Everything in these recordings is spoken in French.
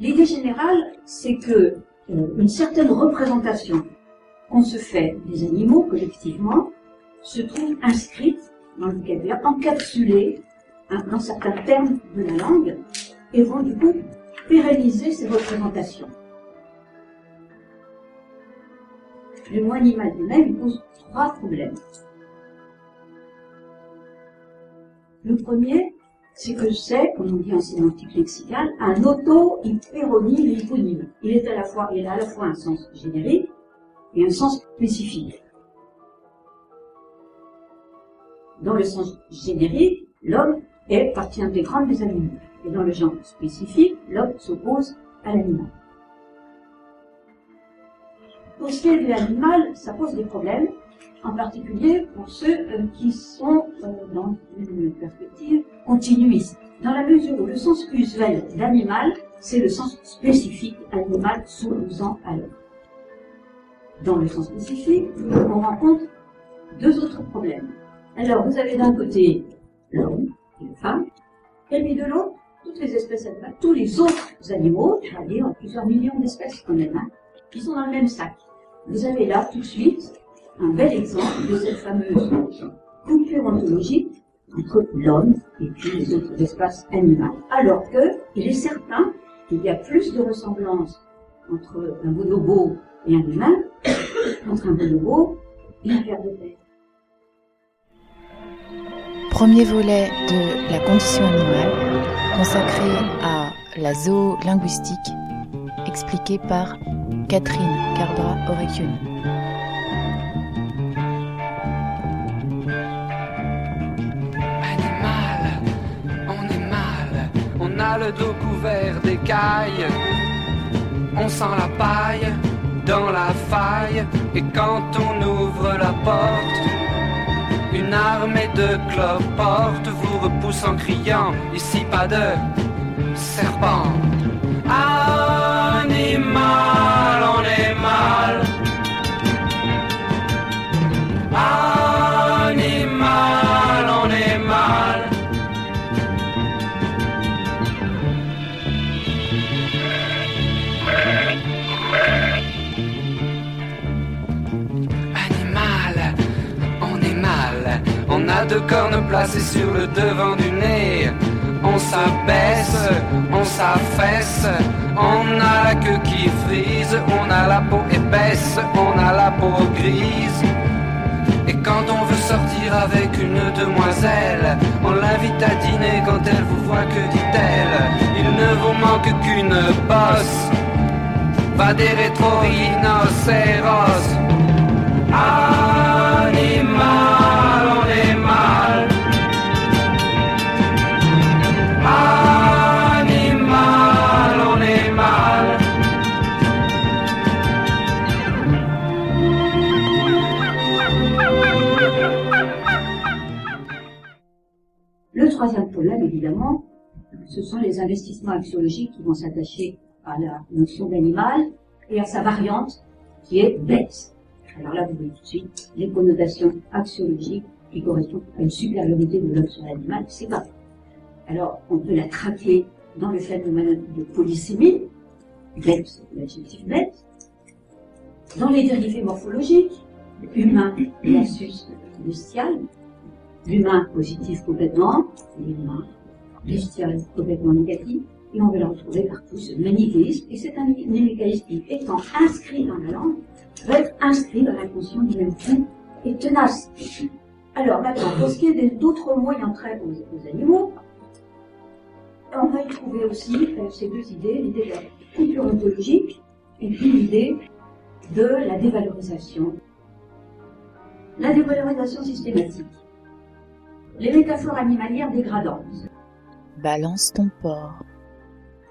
L'idée générale, c'est que euh, une certaine représentation qu'on se fait des animaux collectivement se trouve inscrite dans le vocabulaire, encapsulée hein, dans certains termes de la langue, et vont du coup pérenniser ces représentations. Le mot animal lui-même pose trois problèmes. Le premier, c'est que c'est, comme on dit en sémantique lexicale, un auto-hypéronyme hyponyme. Il est à la fois, il a à la fois un sens générique et un sens spécifique. Dans le sens générique, l'homme est partie intégrante des animaux. Et dans le genre spécifique, l'homme s'oppose à l'animal. Pour ce qui est de l'animal, ça pose des problèmes, en particulier pour ceux euh, qui sont euh, dans une perspective continuiste. Dans la mesure où le sens usuel d'animal, c'est le sens spécifique animal s'opposant à l'homme. Dans le sens spécifique, on rencontre deux autres problèmes. Alors, vous avez d'un côté l'homme et la femme, et puis de l'autre, toutes les espèces animales, tous les autres animaux, c'est-à-dire plusieurs millions d'espèces quand même, hein, qui sont dans le même sac. Vous avez là tout de suite un bel exemple de cette fameuse coupure ontologique entre l'homme et puis les autres espèces animales. Alors que, il est certain qu'il y a plus de ressemblance entre un bonobo et un humain qu'entre un bonobo et un ver de terre. Premier volet de la condition animale consacré à la zoolinguistique expliqué par Catherine Cardra couvert d'écailles, on sent la paille dans la faille, et quand on ouvre la porte, une armée de cloportes vous repousse en criant, ici pas de serpent. Deux cornes placées sur le devant du nez. On s'abaisse, on s'affaisse, on a la queue qui frise, on a la peau épaisse, on a la peau grise. Et quand on veut sortir avec une demoiselle, on l'invite à dîner quand elle vous voit, que dit-elle? Il ne vous manque qu'une bosse, pas des rétro-rhinocéros. Animal, évidemment, ce sont les investissements axiologiques qui vont s'attacher à la notion d'animal et à sa variante qui est bête. Alors là, vous voyez tout de suite les connotations axiologiques qui correspondent à une supériorité de l'homme sur l'animal, c'est pas. Alors, on peut la traquer dans le phénomène de polysémie, bête, l'adjectif bête, dans les dérivés morphologiques, humain versus bestial, l'humain positif complètement, l'humain bestial complètement négatif, et on va le retrouver partout, ce manichéisme, et c'est un manichéisme qui, étant inscrit dans la langue, va être inscrit dans l'inconscient du même coup et tenace. Alors maintenant, pour ce qui est d'autres mots ayant trait aux, aux animaux, on va y trouver aussi euh, ces deux idées, l'idée de la culture ontologique et puis l'idée de la dévalorisation. La dévalorisation systématique. Les métaphores animalières dégradantes. Balance ton porc.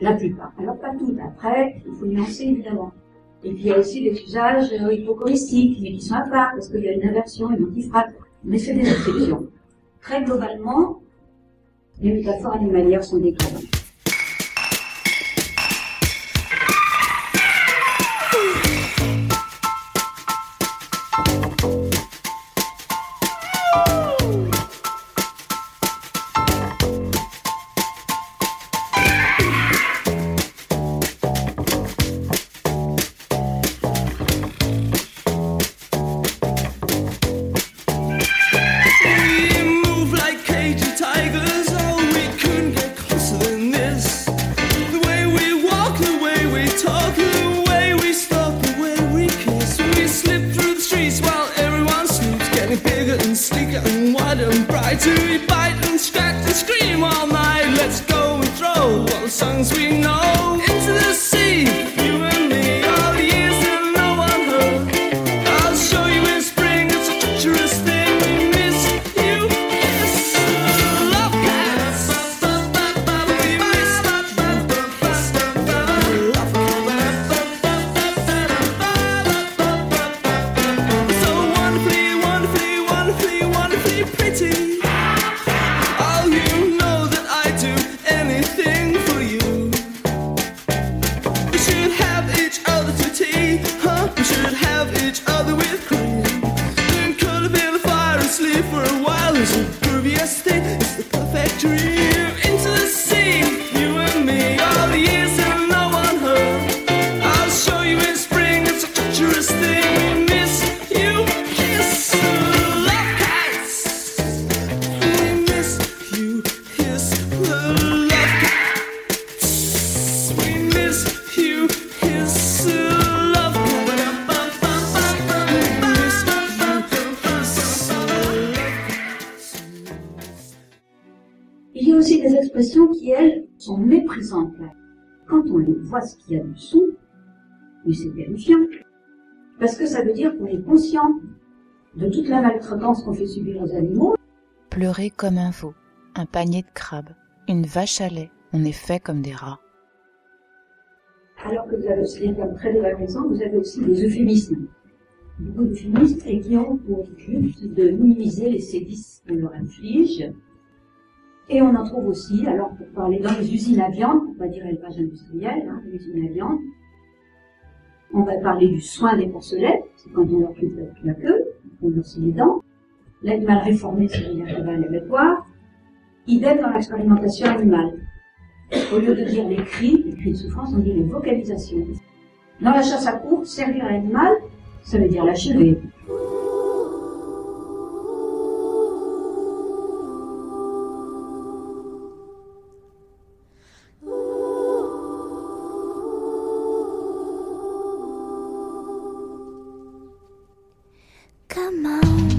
La plupart. Alors pas toutes. Après, il faut nuancer évidemment. Et puis il y a aussi les usages hypochoristiques, mais qui sont à part, parce qu'il y a une inversion, une antifrate. Mais c'est des exceptions. Très globalement, les métaphores animalières sont dégradantes. Expressions qui, elles, sont méprisantes. Quand on les voit ce qu'il y a dessous, mais c'est terrifiant. Parce que ça veut dire qu'on est conscient de toute la maltraitance qu'on fait subir aux animaux. Pleurer comme un veau, un panier de crabes, une vache à lait, on est fait comme des rats. Alors que vous avez aussi des termes très dévalorisants, vous avez aussi des euphémismes. Beaucoup d'euphémismes et qui ont pour but de minimiser les sévices qu'on leur inflige. Et on en trouve aussi, alors pour parler dans les usines à viande, on va dire élevage industriel, hein, les usines à viande, on va parler du soin des porcelets, c'est quand on leur coupe la queue, on leur les dents. L'animal réformé, ça veut dire qu'on va à l'abattoir. Idem dans l'expérimentation animale. Au lieu de dire les cris, les cris de souffrance, on dit les vocalisations. Dans la chasse à courre, servir l'animal, ça veut dire l'achever. Come on.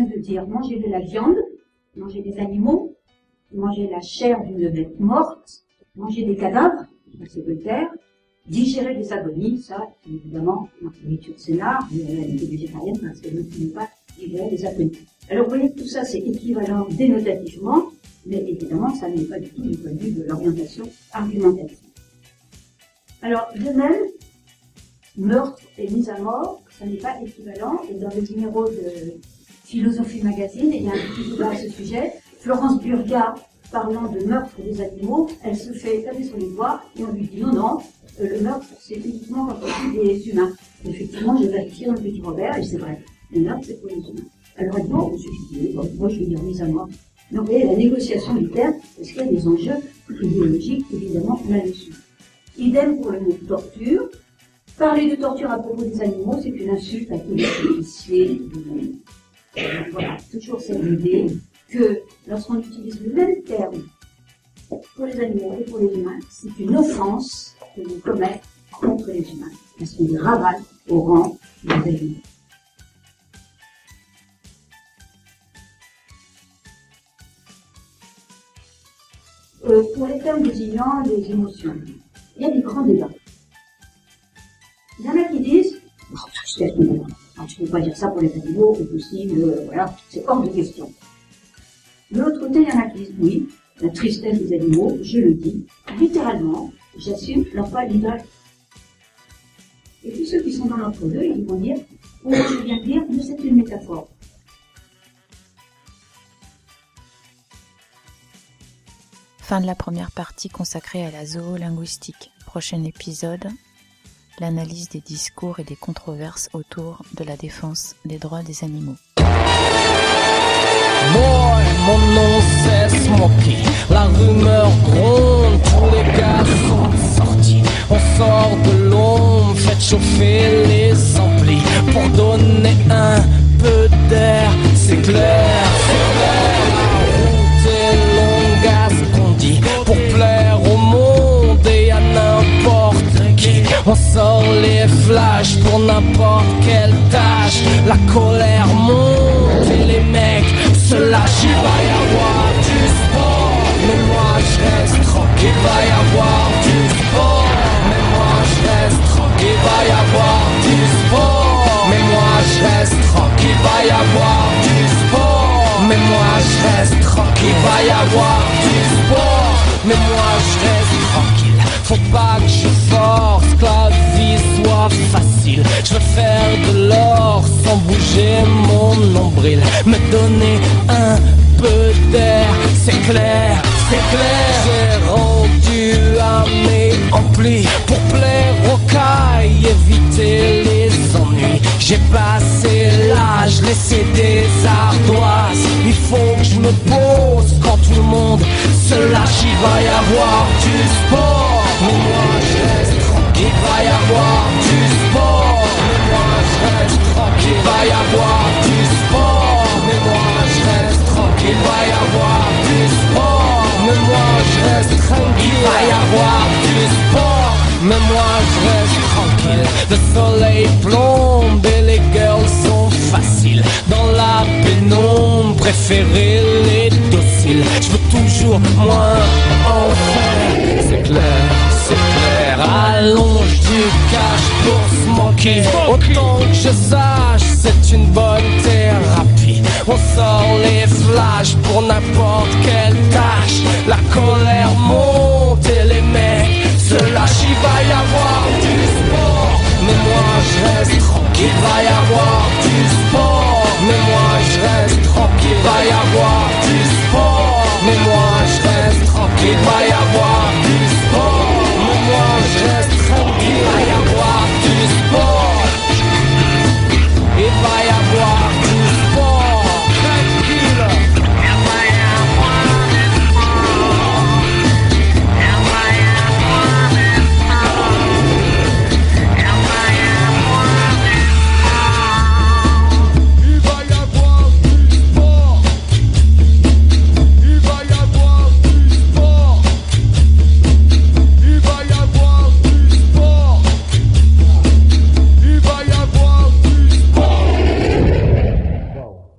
De dire manger de la viande, manger des animaux, manger la chair d'une bête morte, manger des cadavres, c'est Voltaire, digérer des agonies, ça, évidemment, la nourriture scénar, mais la réalité végétarienne, parce qu'elle ne peut pas digérer des agonies. Alors, vous voyez que tout ça, c'est équivalent dénotativement, mais évidemment, ça n'est pas du tout du point de vue de l'orientation argumentative. Alors, de même, meurtre et mise à mort, ça n'est pas équivalent. Et dans le numéro de Philosophie Magazine, il y a un petit débat à ce sujet. Florence Burga, parlant de meurtre des animaux, elle se fait taper sur les doigts et on lui dit non, non, euh, le meurtre, c'est uniquement quand on tue des humains. Et effectivement, j'ai vérifié dans le petit Robert et c'est vrai. Le meurtre, c'est pour les humains. Alors, elle dit, oh, monsieur Fidel, bon, moi, je vais dire mise à mort. Donc, vous voyez, la négociation du terme, parce qu'il y a des enjeux idéologiques, évidemment, là-dessus. Idem pour le mot torture. Parler de torture à propos des animaux, c'est une insulte à tous les policiers. Voilà, toujours cette idée que lorsqu'on utilise le même terme pour les animaux et pour les humains, c'est une offense que l'on commet contre les humains, parce qu'on les ravale au rang des animaux. Euh, pour les termes désignant les émotions, il y a des grands débats. Il y en a qui disent, oh, alors, tu ne peux pas dire ça pour les animaux, c'est possible, euh, voilà, c'est hors de question. De l'autre côté, il y en a qui disent, oui, la tristesse des animaux, je le dis, littéralement, j'assume leur pas d'image. Et puis ceux qui sont dans l'entre-deux, ils vont dire, oh, je viens de dire, mais c'est une métaphore. Fin de la première partie consacrée à la zoolinguistique. Prochain épisode, l'analyse des discours et des controverses autour de la défense des droits des animaux. Boy, mon nom c'est Smokey. La rumeur gronde, tous les gars sont sortis. On sort de l'ombre, faites chauffer les amplis pour donner un peu d'air. C'est clair. Les flashs pour n'importe quelle tâche. La colère monte et les mecs se lâchent. Il va y avoir du sport, mais moi je reste tranquille. Il va y avoir du sport, mais moi je reste tranquille. Il va y avoir du sport, mais moi je reste tranquille. Il va y avoir du sport, mais moi je reste tranquille. Il va y avoir du sport, mais moi je reste. Faut pas que je force, que la vie soit facile. Je veux faire de l'or sans bouger mon nombril. Me donner un peu d'air, c'est clair, c'est clair. J'ai rendu à mes amplis pour plaire aux cailles, éviter les ennuis. J'ai passé l'âge, laissé des ardoises. Il faut que je me pose quand tout le monde se lâche. Il va y avoir du va y avoir du sport. Mais moi je reste tranquille, il va y avoir du sport. Mais moi je reste tranquille, il va y avoir du sport. Mais moi je reste tranquille, le soleil plombe et les girls sont faciles. Dans la pénombre, préférer les dociles. Je veux toujours moins en faire, c'est clair, c'est clair. Allonge du cash pour se manquer. Autant que je sache, c'est une bonne thérapie. On sort les flashs pour n'importe quelle tâche. La colère monte